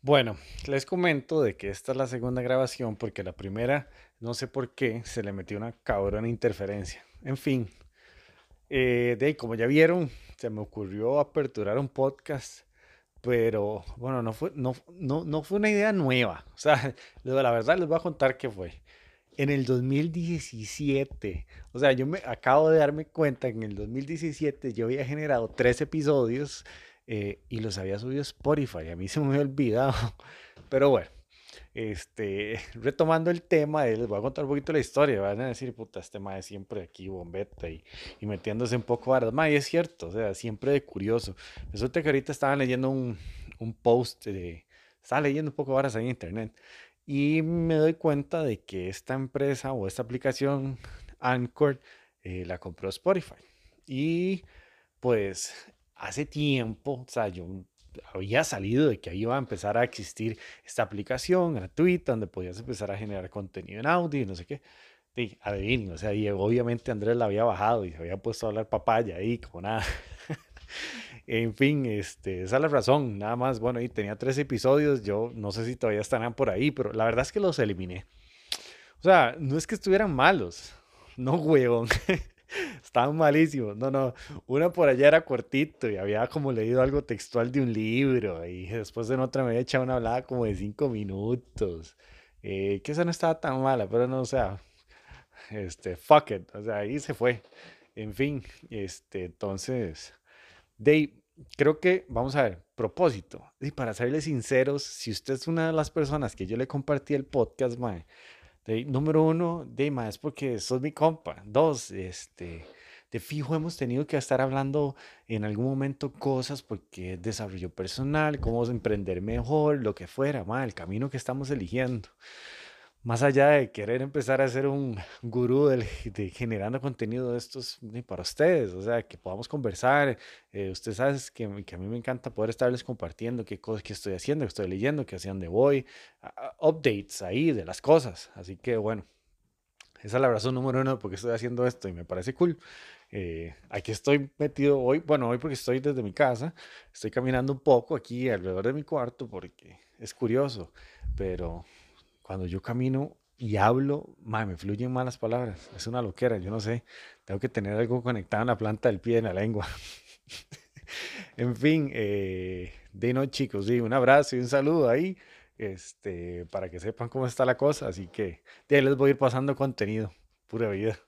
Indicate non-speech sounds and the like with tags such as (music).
Bueno, les comento de que esta es la segunda grabación porque la primera, no sé por qué, se le metió una cabrona interferencia. En fin, eh, de ahí, como ya vieron, se me ocurrió aperturar un podcast, pero bueno, no fue, no, no, no fue una idea nueva. O sea, (laughs) la verdad les voy a contar qué fue. En el 2017, o sea, yo me acabo de darme cuenta que en el 2017 yo había generado tres episodios eh, y los había subido a Spotify. A mí se me había olvidado. (laughs) Pero bueno, este, (laughs) retomando el tema, les voy a contar un poquito la historia. Van a decir, puta, este mae siempre aquí, bombeta y, y metiéndose un poco a Mae, es cierto, o sea, siempre de curioso. Resulta que ahorita estaba leyendo un, un post de. Estaba leyendo un poco varas ahí en internet y me doy cuenta de que esta empresa o esta aplicación, Anchor, eh, la compró Spotify. Y pues hace tiempo, o sea, yo había salido de que ahí iba a empezar a existir esta aplicación gratuita donde podías empezar a generar contenido en audio no sé qué. Sí, adivinen, o sea, y obviamente Andrés la había bajado y se había puesto a hablar papaya ahí, como nada. (laughs) en fin, este, esa es la razón, nada más. Bueno, y tenía tres episodios, yo no sé si todavía estarán por ahí, pero la verdad es que los eliminé. O sea, no es que estuvieran malos, no huevón. (laughs) (laughs) Estaban malísimos. No, no. Una por allá era cortito y había como leído algo textual de un libro. Y después en otra me había echado una hablada como de cinco minutos. Eh, que esa no estaba tan mala, pero no, o sea, este, fuck it. O sea, ahí se fue. En fin, este, entonces, de creo que, vamos a ver, propósito. Y para serles sinceros, si usted es una de las personas que yo le compartí el podcast, mae, número uno, de más porque sos mi compa. Dos, este, de fijo hemos tenido que estar hablando en algún momento cosas porque desarrollo personal, cómo emprender mejor, lo que fuera, ma, el camino que estamos eligiendo más allá de querer empezar a ser un (laughs) gurú de, generando contenido de estos para ustedes, o sea, que podamos conversar. Eh, usted sabe que, que, a mí me encanta poder estarles compartiendo qué cosas que estoy haciendo, que estoy leyendo, que hacia dónde voy, updates ahí de las cosas. Así que bueno, esa es la razón número uno porque estoy haciendo esto y me parece cool. Eh, aquí estoy metido hoy, bueno, hoy porque estoy desde mi casa, estoy caminando un poco aquí alrededor de mi cuarto porque es curioso, pero cuando yo camino y hablo, me fluyen malas palabras. Es una loquera, yo no sé. Tengo que tener algo conectado en la planta del pie, en la lengua. (laughs) en fin, eh, de no, chicos, sí, un abrazo y un saludo ahí, este, para que sepan cómo está la cosa. Así que de ahí les voy a ir pasando contenido. Pura vida.